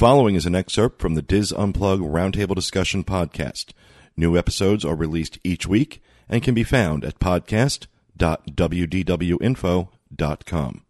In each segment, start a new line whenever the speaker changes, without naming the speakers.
following is an excerpt from the DIS Unplugged Roundtable Discussion podcast. New episodes are released each week and can be found at podcast.wdwinfo.com.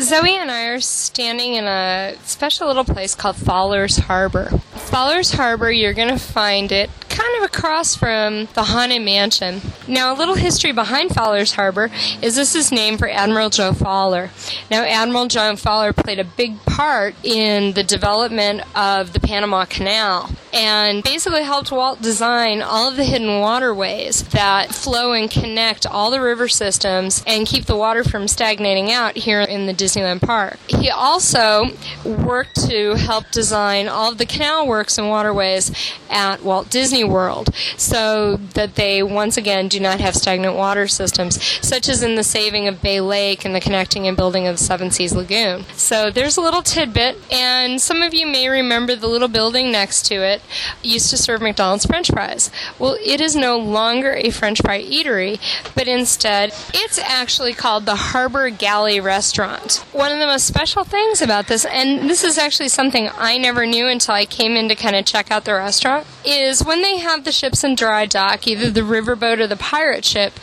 Zoe and I are standing in a special little place called Fowler's Harbor. Fowler's Harbor, you're going to find it kind of across from the Haunted Mansion. Now, a little history behind Fowler's Harbor is this is named for Admiral Joe Fowler. Now, Admiral Joe Fowler played a big part in the development of the Panama Canal and basically helped Walt design all of the hidden waterways that flow and connect all the river systems and keep the water from stagnating out here in the Disneyland Park. He also worked to help design all of the canal works and waterways at Walt Disney World so that they once again do not have stagnant water systems, such as in the saving of Bay Lake and the connecting and building of the Seven Seas Lagoon. So there's a little tidbit, and some of you may remember the little building next to it used to serve McDonald's French fries. Well, it is no longer a French fry eatery, but instead it's actually called the Harbor Galley Restaurant. One of the most special things about this, and this is actually something I never knew until I came in to kind of check out the restaurant, is when they have the ships in dry dock, either the riverboat or the pirate ship,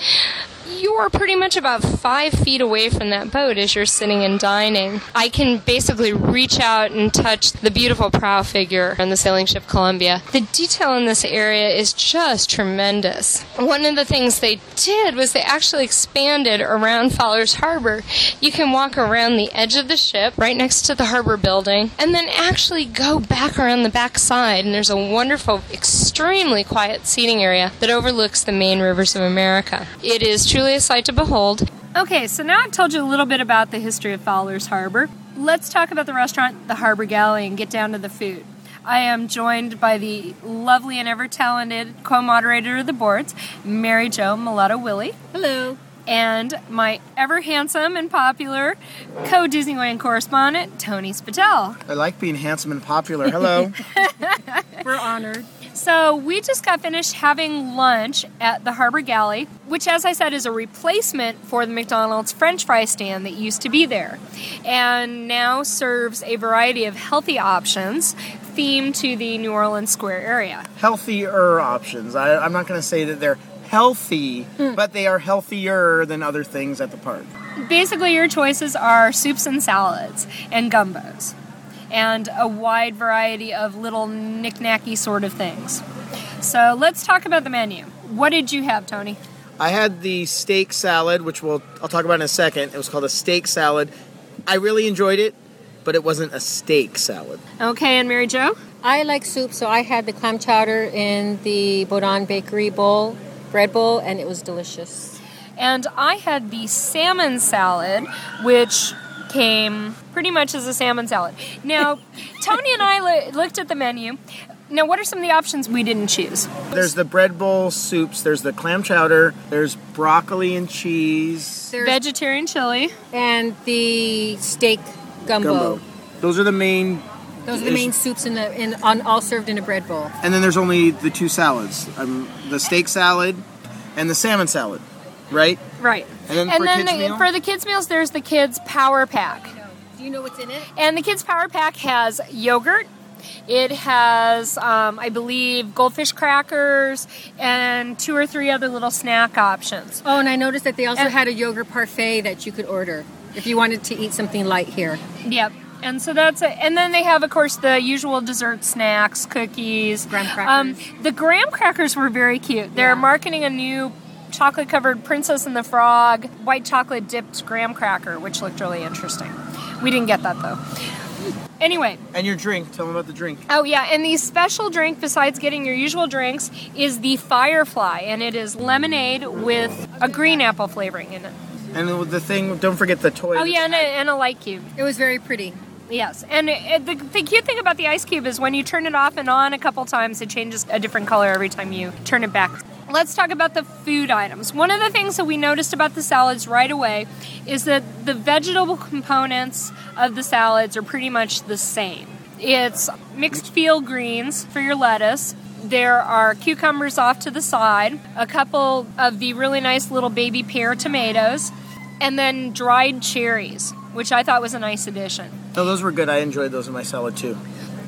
you are pretty much about five feet away from that boat as you're sitting and dining. I can basically reach out and touch the beautiful prow figure on the sailing ship Columbia. The detail in this area is just tremendous. One of the things they did was they actually expanded around Fowler's Harbor. You can walk around the edge of the ship right next to the harbor building and then actually go back around the back side and there's a wonderful, extremely quiet seating area that overlooks the main rivers of America. It is truly a sight to behold. Okay, so now I've told you a little bit about the history of Fowler's Harbor. Let's talk about the restaurant, the Harbor Galley, and get down to the food. I am joined by the lovely and ever talented co moderator of the boards, Mary Jo Melado Willey.
Hello.
And my ever handsome and popular co Disneyland correspondent, Tony Spittell.
I like being handsome and popular. Hello.
We're honored.
So, we just got finished having lunch at the Harbor Galley, which, as I said, is a replacement for the McDonald's French fry stand that used to be there, and now serves a variety of healthy options themed to the New Orleans Square area.
Healthier options. I, I'm not going to say that they're healthy, hmm. but they are healthier than other things at the park.
Basically, your choices are soups and salads and gumbos, and a wide variety of little knick-knacky sort of things. So let's talk about the menu. What did you have, Tony?
I had the steak salad, which we'll I'll talk about in a second. It was called a steak salad. I really enjoyed it, but it wasn't a steak salad.
Okay, and Mary Jo?
I like soup, so I had the clam chowder in the Boudin Bakery bowl, bread bowl, and it was delicious.
And I had the salmon salad, which came pretty much as a salmon salad. Now, Tony and I lo- looked at the menu. Now, what are some of the options we didn't choose?
There's the bread bowl soups, there's the clam chowder, there's broccoli and cheese,
There's
Vegetarian chili.
and the steak gumbo.
gumbo. Those are the main
Those are the main soups in the in on all served in a bread bowl.
and then there's only the two salads. Um, the steak salad and the salmon salad, right?
Right.
And then
and
for
then
kids'
the-
meal?
for the kids' meals, there's the kids' power pack.
Do you know what's in it?
And the kids' power pack has yogurt. It has, um, I believe, goldfish crackers and two or three other little snack options.
Oh, and I noticed that they also
And-
had a yogurt parfait that you could order if you wanted to eat something light here.
Yep. And so that's it. And then they have, of course, the usual dessert snacks, cookies.
Graham
Um,
crackers.
the graham crackers were very cute. They're
Yeah.
marketing a new chocolate covered Princess and the Frog white chocolate dipped graham cracker, which looked really interesting. We didn't get that though. Anyway,
And your drink. Tell them about the drink.
Oh yeah, and the special drink besides getting your usual drinks is the Firefly, and it is lemonade with a green apple flavoring in it.
And the thing, don't forget the toy.
Oh yeah, and a, and a light cube.
It was very pretty.
Yes, and it, the, the cute thing about the ice cube is when you turn it off and on a couple times, it changes a different color every time you turn it back. Let's talk about the food items. One of the things that we noticed about the salads right away is that the vegetable components of the salads are pretty much the same. It's mixed field greens for your lettuce. There are cucumbers off to the side, a couple of the really nice little baby pear tomatoes, and then dried cherries, which I thought was a nice addition.
No, those were good. I enjoyed those in my salad too.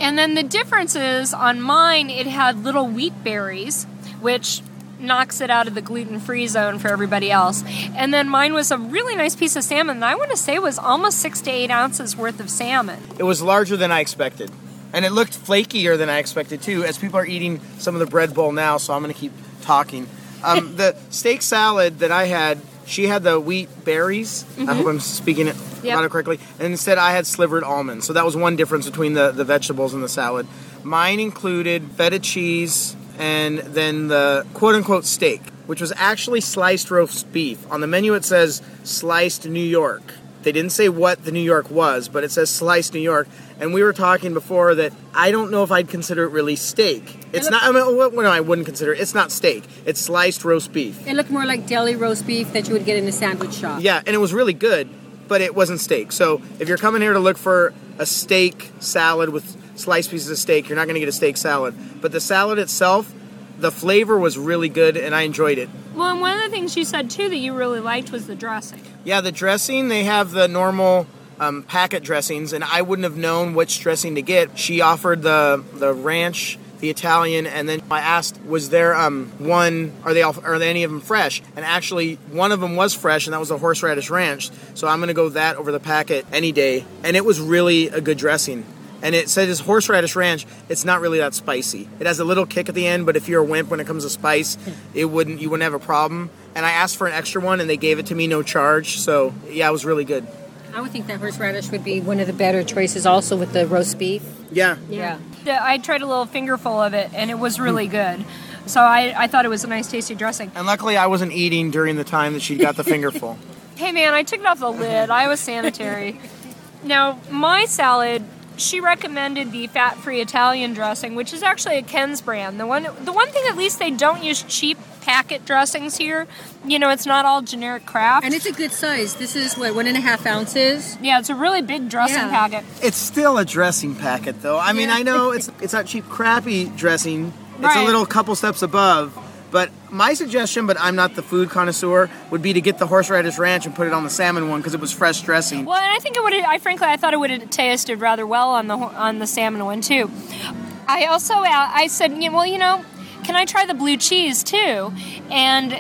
And then the difference is on mine, it had little wheat berries, which knocks it out of the gluten free zone for everybody else. And then mine was a really nice piece of salmon that I want to say was almost six to eight ounces worth of salmon.
It was larger than I expected. And it looked flakier than I expected too, as people are eating some of the bread bowl now, so I'm going to keep talking. Um, the steak salad that I had, she had the wheat berries. I hope I'm speaking it
Yep.
about it correctly. And instead, I had slivered almonds. So that was one difference between the, the vegetables and the salad. Mine included feta cheese and then the quote unquote steak, which was actually sliced roast beef. On the menu, it says sliced New York. They didn't say what the New York was, but it says sliced New York. And we were talking before that I don't know if I'd consider it really steak. It's not. I mean, what, what I wouldn't consider it. It's not steak. It's sliced roast beef.
It looked more like deli roast beef that you would get in a sandwich shop.
Yeah, and it was really good, but it wasn't steak. So if you're coming here to look for a steak salad with sliced pieces of steak, you're not going to get a steak salad. But the salad itself, the flavor was really good, and I enjoyed it.
Well, and one of the things you said too that you really liked was the dressing.
Yeah, the dressing, they have the normal um, packet dressings, and I wouldn't have known which dressing to get. She offered the the ranch, the Italian, and then I asked, was there um, one? Are they all? Are they any of them fresh? And actually, one of them was fresh, and that was the horseradish ranch. So I'm gonna go that over the packet any day, and it was really a good dressing. And it says horseradish ranch. It's not really that spicy. It has a little kick at the end, but if you're a wimp when it comes to spice, it wouldn't. You wouldn't have a problem. And I asked for an extra one, and they gave it to me no charge. So yeah, it was really good.
I would think that horseradish would be one of the better choices also with the roast beef.
Yeah.
Yeah.
The- I tried a little fingerful of it, and it was really hmm. good. So I, I thought it was a nice, tasty dressing.
And luckily, I wasn't eating during the time that she got the fingerful.
Hey man, I took it off the lid. I was sanitary. now, my salad, she recommended the fat-free Italian dressing, which is actually a Ken's brand. The one the one thing at least they don't use cheap packet dressings here. You know, it's not all generic Kraft.
And it's a good size. This is what one and a half ounces.
yeah, it's a really big dressing
Yeah.
packet.
it's still a dressing packet, though. I mean,
Yeah.
I know it's it's not cheap, crappy dressing. It's a little couple steps above. But my suggestion, but I'm not the food connoisseur, would be to get the horseradish ranch and put it on the salmon one because it was fresh dressing.
Well, and I think it would. I frankly, I thought it would have tasted rather well on the on the salmon one too. I also uh, I said, well, you know, can I try the blue cheese too? And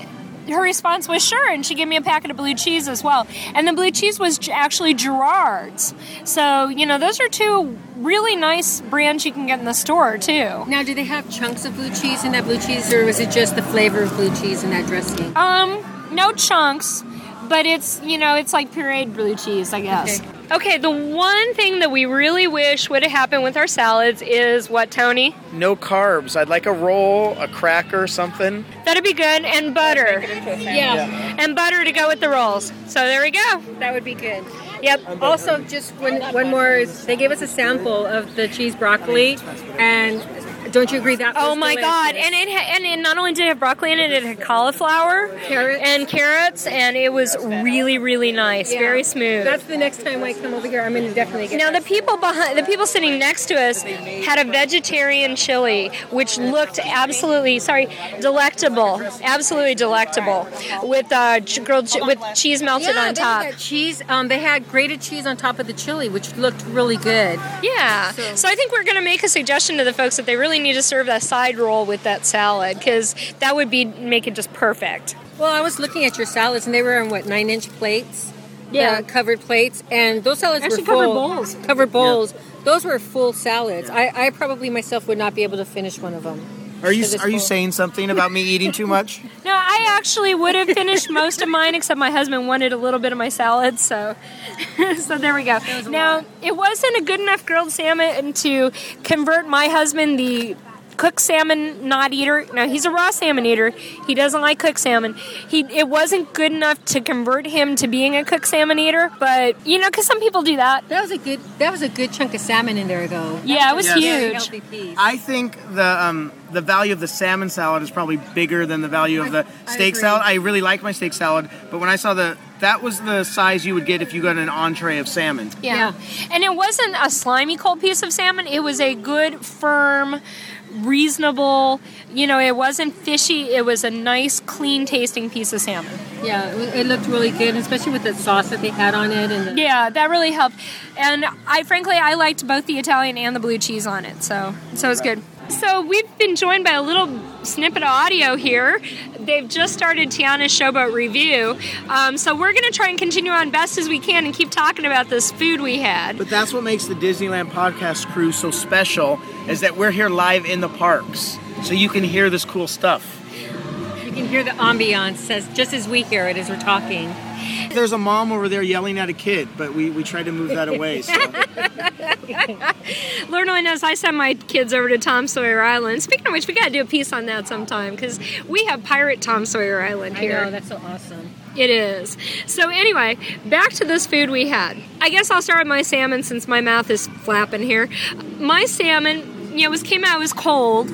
her response was sure, and she gave me a packet of blue cheese as well. And the blue cheese was actually Girard's. So you know, those are two really nice brands you can get in the store too.
Now, do they have chunks of blue cheese in that blue cheese, or was it just the flavor of blue cheese in that dressing?
Um, no chunks, but it's you know it's like pureed blue cheese, I guess.
Okay.
Okay. the one thing that we really wish would have happened with our salads is what, Tony?
No carbs. I'd like a roll, a cracker, something.
That'd be good, and butter,
Yeah,
and butter to go with the rolls. So there we go.
that would be good.
Yep.
Also, just one, one more they gave us a sample of the cheese broccoli, and don't you agree that?
Oh my? God! And it ha- and it not only did it have broccoli in it, it had cauliflower,
Carrots.
and carrots, and it was really really nice,
Yeah.
very smooth.
That's the next time I come over here. I'm going to definitely get.
Now
that.
the people behind, the people sitting next to us had a vegetarian chili, which looked absolutely, sorry, delectable, absolutely delectable, with uh, grilled with cheese melted
yeah,
on
they
top.
had cheese. Um, they had grated cheese on top of the chili, which looked really good.
Yeah.
So-
So I think we're going to make a suggestion to the folks that they really need to serve that side roll with that salad because that would be make it just perfect.
Well, I was looking at your salads, and they were on what nine inch plates.
Yeah.
Uh, covered plates, and those salads
Actually
were
covered
full.
bowls.
Covered bowls. Those were full salads. I, I probably myself would not be able to finish one of them.
Are you are you saying something about me eating too much?
No, I actually would have finished most of mine, except my husband wanted a little bit of my salad. So, so there we go. Now, it wasn't a good enough grilled salmon to convert my husband, the cooked salmon not eater. Now he's a raw salmon eater. He doesn't like cooked salmon. He it wasn't good enough to convert him to being a cooked salmon eater. But you know, because some people do that.
That was a good. That was a good chunk of salmon in there, though. That
Yeah, it was
a very
huge.
I think the um, the value of the salmon salad is probably bigger than the value of the
I
steak
agree.
salad. I really like my steak salad, but when I saw the that was the size you would get if you got an entree of salmon.
Yeah. And it wasn't a slimy cold piece of salmon. It was a good, firm, reasonable, you know, it wasn't fishy. It was a nice, clean tasting piece of salmon.
Yeah, it, looked really good, especially with the sauce that they had on it. And the,
Yeah, that really helped. And I frankly I liked both the Italian and the blue cheese on it. So so it was good. So we've been joined by a little snippet of audio here. They've just started Tiana's Showboat review. Um, so we're going to try and continue on best as we can and keep talking about this food we had.
But that's what makes the Disneyland podcast crew so special is that we're here live in the parks. So you can hear this cool stuff.
you can hear the ambiance as just as we hear it as we're talking.
There's a mom over there yelling at a kid, but we, we try to move that away. So.
Lord only knows I sent my kids over to Tom Sawyer Island. Speaking of which, we got to do a piece on that sometime because we have pirate Tom Sawyer Island here.
I know that's so awesome.
It is. So anyway, back to this food we had. I guess I'll start with my salmon since my mouth is flapping here. My salmon, you know, was came out it was cold,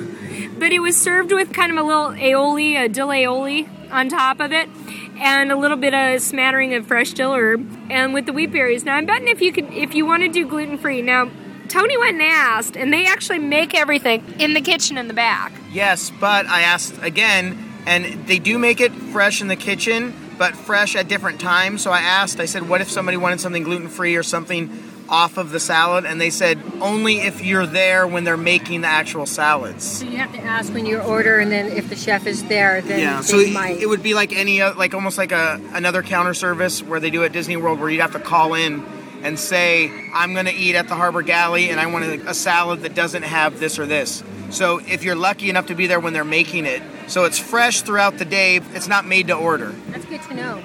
but it was served with kind of a little aioli, a dill aioli on top of it, and a little bit of smattering of fresh dill herb, and with the wheat berries. Now I'm betting if you could, if you want to do gluten free. Now Tony went and asked, and they actually make everything in the kitchen in the back.
Yes, but I asked again, and they do make it fresh in the kitchen, but fresh at different times. So I asked, I said, what if somebody wanted something gluten free or something off of the salad? And they said, only if you're there when they're making the actual salads.
So you have to ask when you order, and then if the chef is there, then
Yeah,
they
so it,
might.
it would be like any, o- like almost like a another counter service where they do at Disney World, where you'd have to call in and say, "I'm going to eat at the Harbor Galley, and I want a, a salad that doesn't have this or this." So if you're lucky enough to be there when they're making it, so it's fresh throughout the day. It's not made to order.
That's good to know.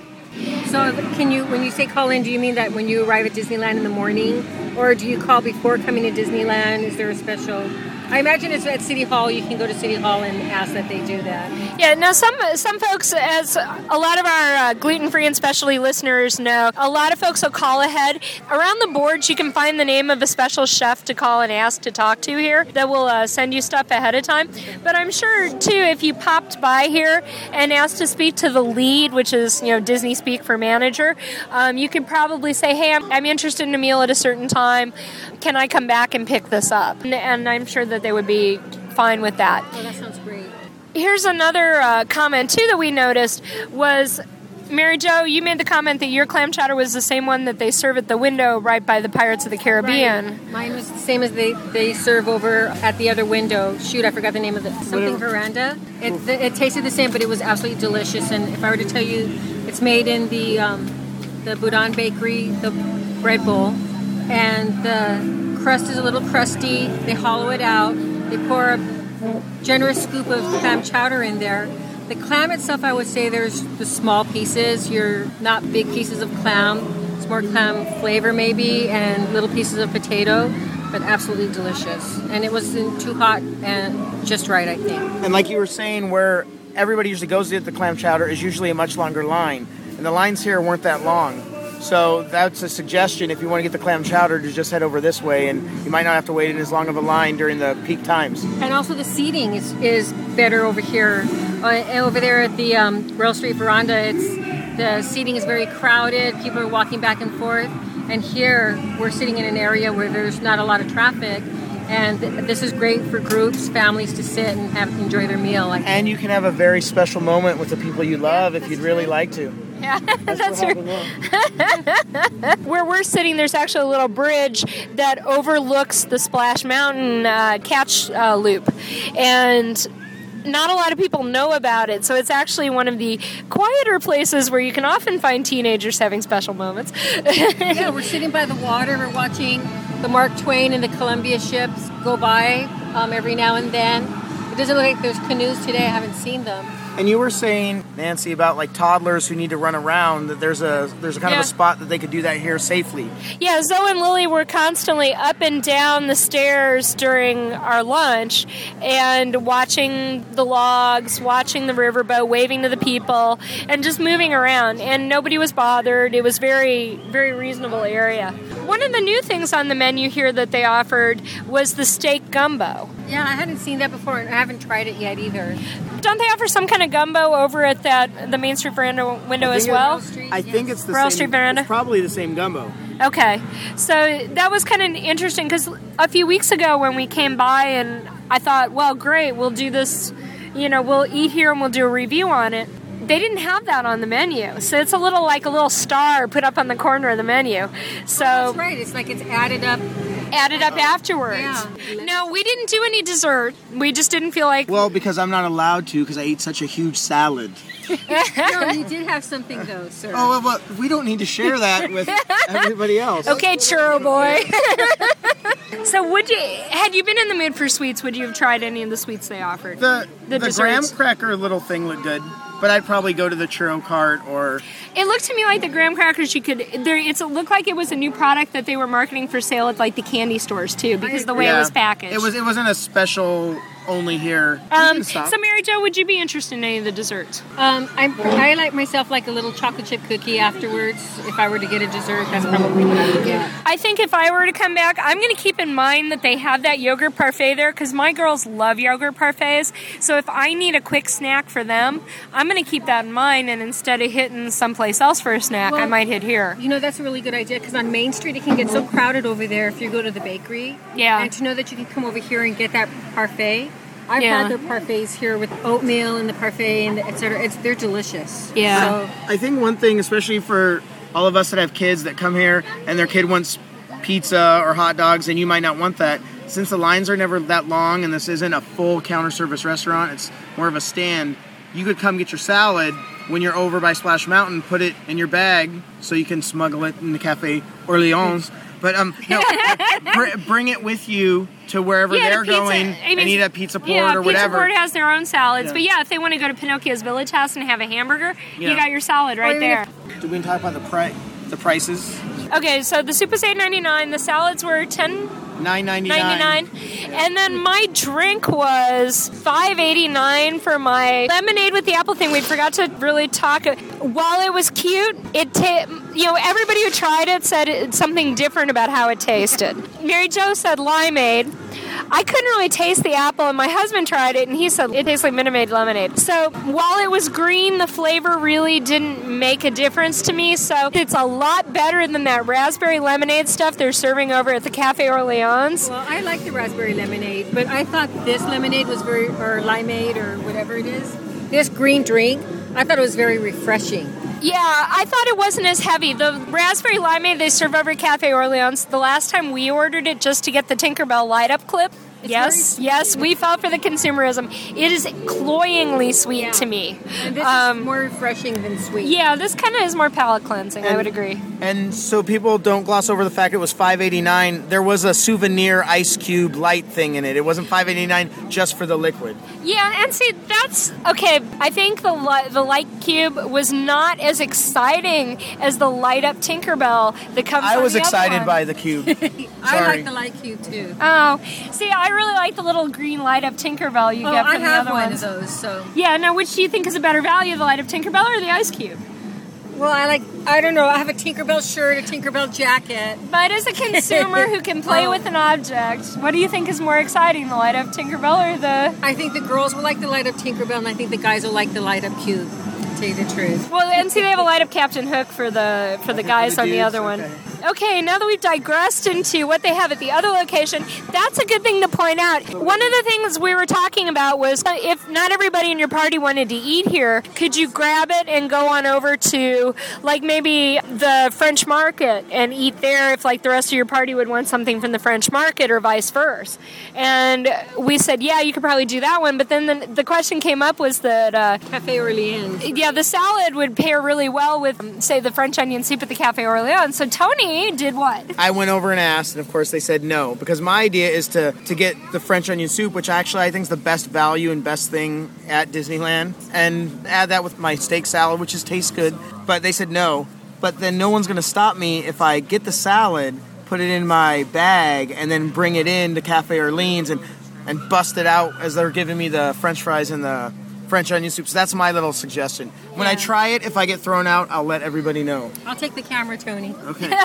So, can you, when you say call in, do you mean that when you arrive at Disneyland in the morning, or do you call before coming to Disneyland? Is there a special? I imagine it's at City Hall. You can go to City Hall and ask that they do that.
Yeah, now some some folks, as a lot of our uh, gluten free and specialty listeners know, a lot of folks will call ahead. Around the boards, you can find the name of a special chef to call and ask to talk to here that will uh, send you stuff ahead of time. But I'm sure too, if you popped by here and asked to speak to the lead, which is you know Disney speak for manager, um, you could probably say, "Hey, I'm, I'm interested in a meal at a certain time. Can I come back and pick this up?" And, and I'm sure that they would be fine with that
Oh, that sounds great.
here's another uh, comment too that we noticed was Mary Jo, you made the comment that your clam chowder was the same one that they serve at the window right by the Pirates of the Caribbean.
Right. Mine was the same as they, they serve over at the other window. Shoot, I forgot the name of it. Something veranda. It, it tasted the same, but it was absolutely delicious. And if I were to tell you, it's made in the um, the Boudin Bakery, the bread bowl, and the crust is a little crusty. They hollow it out. They pour a generous scoop of clam chowder in there. The clam itself, I would say there's the small pieces. You're not big pieces of clam. It's more clam flavor maybe, and little pieces of potato, but absolutely delicious. And it wasn't too hot and just right, I think.
And like you were saying, where everybody usually goes to get the clam chowder is usually a much longer line, and the lines here weren't that long. So that's a suggestion if you want to get the clam chowder to just head over this way, and you might not have to wait in as long of a line during the peak times.
And also the seating is, is better over here. Uh, over there at the um, Royal Street Veranda, it's the seating is very crowded. People are walking back and forth. And here we're sitting in an area where there's not a lot of traffic. And this is great for groups, families to sit and have enjoy their meal.
And you can have a very special moment with the people you love if you'd really like to.
Yeah, that's,
what
right. Where we're sitting, there's actually a little bridge that overlooks the Splash Mountain uh, catch uh, loop, and not a lot of people know about it. So it's actually one of the quieter places where you can often find teenagers having special moments.
yeah, we're sitting by the water. We're watching the Mark Twain and the Columbia ships go by um, every now and then. It doesn't look like there's canoes today. I haven't seen them.
And you were saying, Nancy, about like toddlers who need to run around. That there's a there's a kind
Yeah.
of a spot that they could do that here safely.
Yeah, Zoe and Lily were constantly up and down the stairs during our lunch and watching the logs, watching the riverboat, waving to the people, and just moving around. And nobody was bothered. It was very, very reasonable area. One of the new things on the menu here that they offered was the steak gumbo.
Yeah, I hadn't seen that before, and I haven't tried it yet either.
Don't they offer some kind of gumbo over at that the Main Street veranda window as well?
I think it's the
Royal
same.
Street Veranda?
It's probably the same gumbo.
Okay, so that was kind of interesting because a few weeks ago when we came by and I thought, well, great, we'll do this, you know, we'll eat here and we'll do a review on it. They didn't have that on the menu, so it's a little like a little star put up on the corner of the menu. So oh,
That's right. It's like it's added up.
add it up afterwards.
Yeah.
No, we didn't do any dessert. We just didn't feel like.
Well, because I'm not allowed to because I ate such a huge salad.
No, you did have something though, sir.
Oh, well, but we don't need to share that with everybody else.
Okay, churro boy. so, would you had you been in the mood for sweets? Would you have tried any of the sweets they offered?
The
The
the, graham cracker little thing looked good, but I'd probably go to the churro cart or
It looked to me like the graham crackers you could. There, it's, it looked like it was a new product that they were marketing for sale at like the candy stores too, because the way it was packaged.
It was it wasn't a special only here. We
Um, so, Mary Jo, would you be interested in any of the desserts?
Um, I, I like myself like a little chocolate chip cookie afterwards. If I were to get a dessert, that's probably what I would get.
I think if I were to come back, I'm going to keep in mind that they have that yogurt parfait there because my girls love yogurt parfaits. So if I need a quick snack for them, I'm going to keep that in mind. And instead of hitting someplace else for a snack, I might hit here.
You know, that's a really good idea because on Main Street it can get so crowded over there if you go to the bakery.
Yeah.
And to know that you can come over here and get that parfait. I've
Yeah.
had their parfaits here with oatmeal and the parfait and the et cetera. It's they're delicious.
Yeah.
So
I think one thing, especially for all of us that have kids that come here and their kid wants pizza or hot dogs, and you might not want that. Since the lines are never that long, and this isn't a full counter service restaurant, it's more of a stand. You could come get your salad when you're over by Splash Mountain, put it in your bag so you can smuggle it in the Cafe Orleans. But um, no, br- bring it with you to wherever
Yeah,
they're
pizza-
going
I mean,
and eat at Pizza Port
yeah,
or whatever.
Pizza Port has their own salads,
Yeah.
but yeah, if they want to go to Pinocchio's Village Haus and have a hamburger, you got your salad right there.
if-
Do we talk about the price? The prices?
Okay, so the soup was eight ninety nine. The salads were ten
Nine ninety
99 and then my drink was 589 for my lemonade with the apple thing we forgot to really talk while it was cute it ta- you know everybody who tried it said something different about how it tasted mary jo said limeade I couldn't really taste the apple, and my husband tried it, and he said it tastes like Minute lemonade. So while it was green, the flavor really didn't make a difference to me. So it's a lot better than that raspberry lemonade stuff they're serving over at the Cafe Orleans.
Well, I like the raspberry lemonade, but I thought this lemonade was very, or limeade, or whatever it is. This green drink, I thought it was very refreshing.
Yeah, I thought it wasn't as heavy. The raspberry limeade they serve over Cafe Orleans, the last time we ordered it just to get the Tinkerbell light up clip. Yes, yes, we fell for the consumerism. It is cloyingly sweet
Yeah.
to me.
And this
Um,
is more refreshing than sweet.
Yeah, this kind of is more palate cleansing. I would agree.
And so people don't gloss over the fact it was 5.89. There was a souvenir ice cube light thing in it. It wasn't 5.89 just for the liquid.
Yeah, and see, that's okay. I think the li- the light cube was not as exciting as the light up Tinkerbell that comes.
I was
the other
excited
one.
by the cube.
I like the light cube too.
Oh, see, I really like the little green light up Tinkerbell you
Oh,
get from
I
the
have
other
one
ones.
of those. So,
Yeah, now which do you think is a better value, the light up Tinkerbell or the ice cube?
well, I like. I don't know. I have a Tinkerbell shirt, a Tinkerbell jacket.
But as a consumer who can play
Oh.
with an object, what do you think is more exciting, the light up Tinkerbell or the?
I think the girls will like the light up Tinkerbell, and I think the guys will like the light up cube. To tell you the truth.
Well, and see, they have a light up Captain Hook for the for the guys
the
on the
dudes,
other one.
Okay.
Now that we've digressed into what they have at the other location, that's a good thing to point out. One of the things we were talking about was if not everybody in your party wanted to eat here, could you grab it and go on over to like maybe the French market and eat there if like the rest of your party would want something from the French market or vice versa? And we said, yeah, you could probably do that one, but then the, the question came up was that uh,
Cafe Orleans.
yeah, the salad would pair really well with, um, say, the French onion soup at the Cafe Orleans. So Tony did what?
I went over and asked, and of course they said no because my idea is to to get the French onion soup, which actually I think is the best value and best thing at Disneyland, and add that with my steak salad, which is tastes good. But they said no. But then no one's gonna stop me if I get the salad, put it in my bag, and then bring it in to Cafe Orleans and and bust it out as they're giving me the French fries and the French onion soup. So that's my little suggestion. When I try it, if I get thrown out, I'll let everybody know.
I'll take the camera, Tony.
Okay.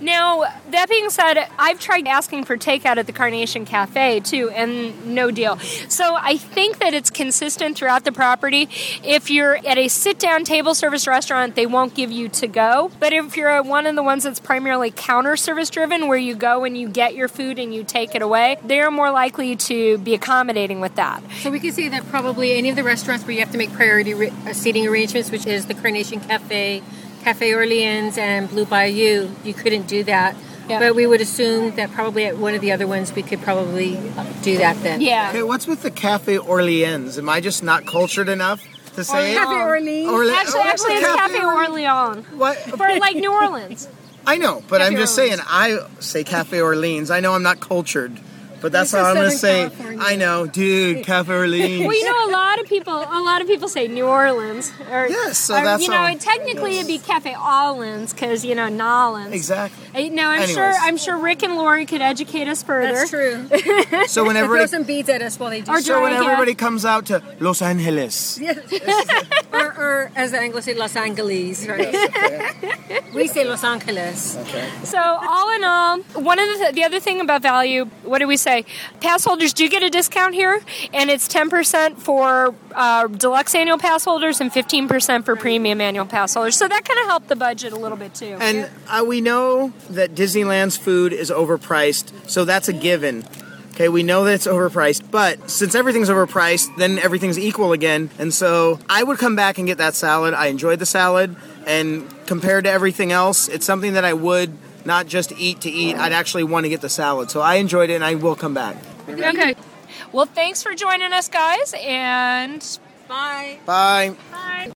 Now, that being said, I've tried asking for takeout at the Carnation Cafe too, and no deal. So I think that it's consistent throughout the property. If you're at a sit down table service restaurant, they won't give you to go. But if you're at one of the ones that's primarily counter service driven, where you go and you get your food and you take it away, they're more likely to be accommodating with that.
So we can see that probably any of the restaurants where you have to make priority re- uh, seating arrangements, which is the Carnation Cafe, Cafe Orleans, and Blue Bayou, you couldn't do that.
Yeah.
But we would assume that probably at one of the other ones we could probably do that then.
Yeah.
Okay, what's with the Cafe Orleans? Am I just not cultured enough to say
Cafe
it?
Orleans.
Orle-
Actually,
what's
actually, it's Cafe
Orleans?
Orleans.
What?
For like New Orleans.
I know, but I'm just
Orleans.
saying. I say Cafe Orleans. I know I'm not cultured, but that's
This
how
is
I'm gonna say.
California.
I know, dude. Cafe Orleans.
Well, you know, a lot of people, a lot of people say New Orleans, or
Yes, so
or,
that's
you know,
all-
technically it'd be Cafe Orleans because you know Nolans.
exactly.
Now I'm
Anyways.
sure, I'm sure Rick and Lori could educate us further.
That's true.
So when
Throw
everybody,
some beads at us while they do
Or
so when everybody comes out to Los Angeles, Yes.
or, or as the Anglo say, Los Angeles, right? we say Los Angeles. Okay.
So all in all, one of the th- the other thing about value, what do we say? Pass holders do get a discount here, and it's ten percent for uh, deluxe annual pass holders and fifteen percent for premium annual pass holders. So that kind of helped the budget a little bit too.
and uh, we know that Disneyland's food is overpriced, so that's a given. Okay, we know that it's overpriced, but since everything's overpriced, then everything's equal again. And so I would come back and get that salad. I enjoyed the salad, and compared to everything else, it's something that I would not just eat to eat. I'd actually want to get the salad. So I enjoyed it, and I will come back.
okay. Well, thanks for joining us, guys, and
Bye.
Bye.
bye.